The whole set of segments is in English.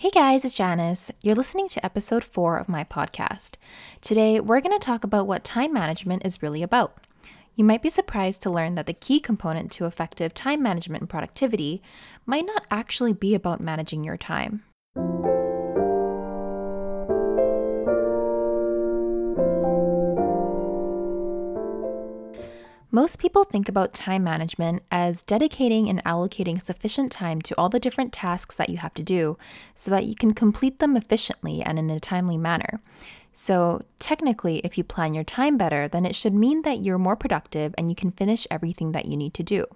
Hey guys, it's Janice. You're listening to episode four of my podcast. Today, we're going to talk about what time management is really about. You might be surprised to learn that the key component to effective time management and productivity might not actually be about managing your time. Most people think about time management as dedicating and allocating sufficient time to all the different tasks that you have to do so that you can complete them efficiently and in a timely manner. So, technically, if you plan your time better, then it should mean that you're more productive and you can finish everything that you need to do.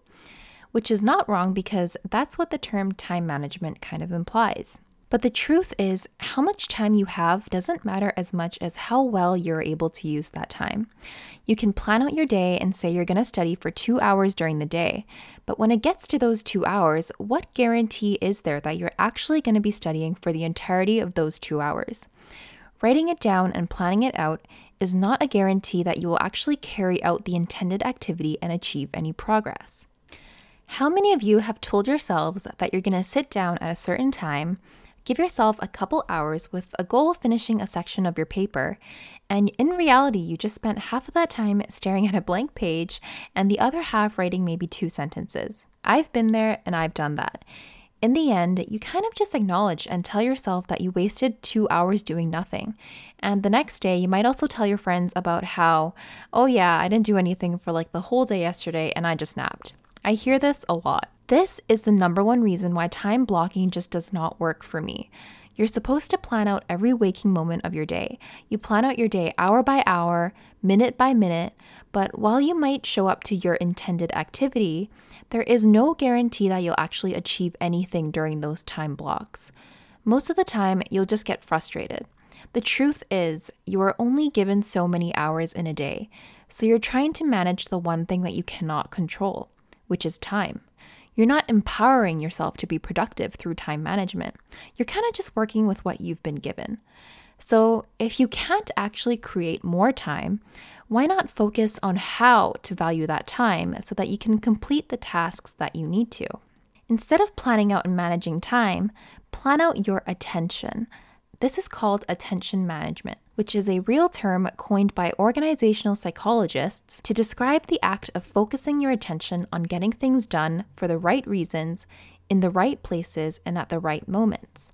Which is not wrong because that's what the term time management kind of implies. But the truth is, how much time you have doesn't matter as much as how well you're able to use that time. You can plan out your day and say you're going to study for two hours during the day, but when it gets to those two hours, what guarantee is there that you're actually going to be studying for the entirety of those two hours? Writing it down and planning it out is not a guarantee that you will actually carry out the intended activity and achieve any progress. How many of you have told yourselves that you're going to sit down at a certain time? Give yourself a couple hours with a goal of finishing a section of your paper, and in reality, you just spent half of that time staring at a blank page and the other half writing maybe two sentences. I've been there and I've done that. In the end, you kind of just acknowledge and tell yourself that you wasted two hours doing nothing. And the next day, you might also tell your friends about how, oh yeah, I didn't do anything for like the whole day yesterday and I just napped. I hear this a lot. This is the number one reason why time blocking just does not work for me. You're supposed to plan out every waking moment of your day. You plan out your day hour by hour, minute by minute, but while you might show up to your intended activity, there is no guarantee that you'll actually achieve anything during those time blocks. Most of the time, you'll just get frustrated. The truth is, you are only given so many hours in a day, so you're trying to manage the one thing that you cannot control which is time. You're not empowering yourself to be productive through time management. You're kind of just working with what you've been given. So, if you can't actually create more time, why not focus on how to value that time so that you can complete the tasks that you need to? Instead of planning out and managing time, plan out your attention. This is called attention management, which is a real term coined by organizational psychologists to describe the act of focusing your attention on getting things done for the right reasons, in the right places, and at the right moments.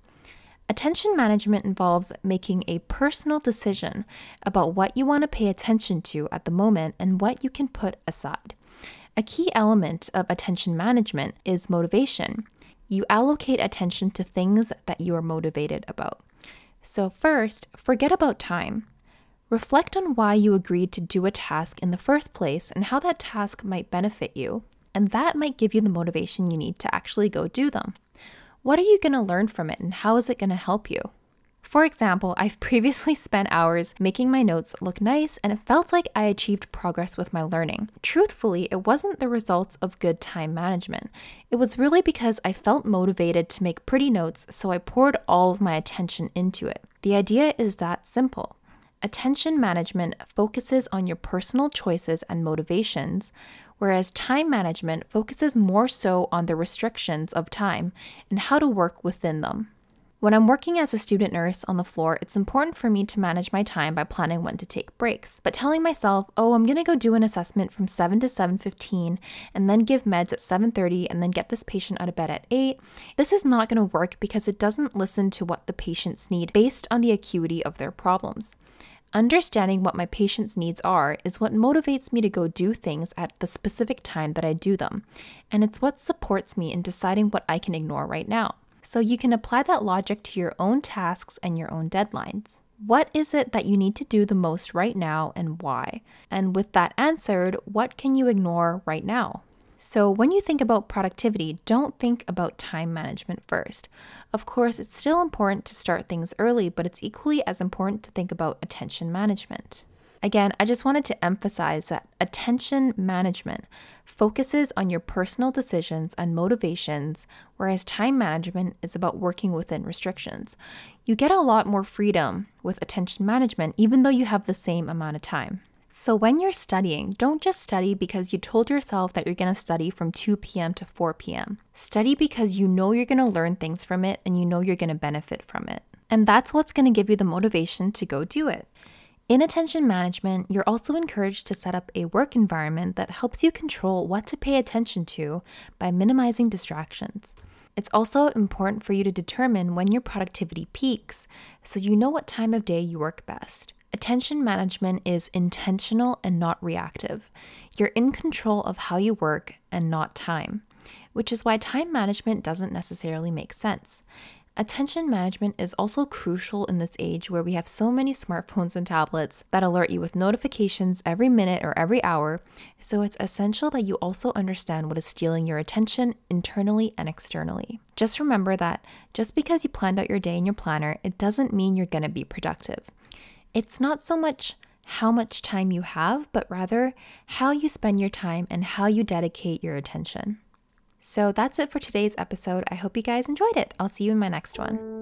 Attention management involves making a personal decision about what you want to pay attention to at the moment and what you can put aside. A key element of attention management is motivation. You allocate attention to things that you are motivated about. So, first, forget about time. Reflect on why you agreed to do a task in the first place and how that task might benefit you. And that might give you the motivation you need to actually go do them. What are you going to learn from it and how is it going to help you? For example, I've previously spent hours making my notes look nice and it felt like I achieved progress with my learning. Truthfully, it wasn't the results of good time management. It was really because I felt motivated to make pretty notes, so I poured all of my attention into it. The idea is that simple. Attention management focuses on your personal choices and motivations, whereas time management focuses more so on the restrictions of time and how to work within them. When I'm working as a student nurse on the floor, it's important for me to manage my time by planning when to take breaks. But telling myself, "Oh, I'm going to go do an assessment from 7 to 7:15 and then give meds at 7:30 and then get this patient out of bed at 8." This is not going to work because it doesn't listen to what the patients need based on the acuity of their problems. Understanding what my patient's needs are is what motivates me to go do things at the specific time that I do them, and it's what supports me in deciding what I can ignore right now. So you can apply that logic to your own tasks and your own deadlines. What is it that you need to do the most right now and why? And with that answered, what can you ignore right now? So, when you think about productivity, don't think about time management first. Of course, it's still important to start things early, but it's equally as important to think about attention management. Again, I just wanted to emphasize that attention management focuses on your personal decisions and motivations, whereas time management is about working within restrictions. You get a lot more freedom with attention management, even though you have the same amount of time. So, when you're studying, don't just study because you told yourself that you're going to study from 2 p.m. to 4 p.m. Study because you know you're going to learn things from it and you know you're going to benefit from it. And that's what's going to give you the motivation to go do it. In attention management, you're also encouraged to set up a work environment that helps you control what to pay attention to by minimizing distractions. It's also important for you to determine when your productivity peaks so you know what time of day you work best. Attention management is intentional and not reactive. You're in control of how you work and not time, which is why time management doesn't necessarily make sense. Attention management is also crucial in this age where we have so many smartphones and tablets that alert you with notifications every minute or every hour, so it's essential that you also understand what is stealing your attention internally and externally. Just remember that just because you planned out your day in your planner, it doesn't mean you're going to be productive. It's not so much how much time you have, but rather how you spend your time and how you dedicate your attention. So that's it for today's episode. I hope you guys enjoyed it. I'll see you in my next one.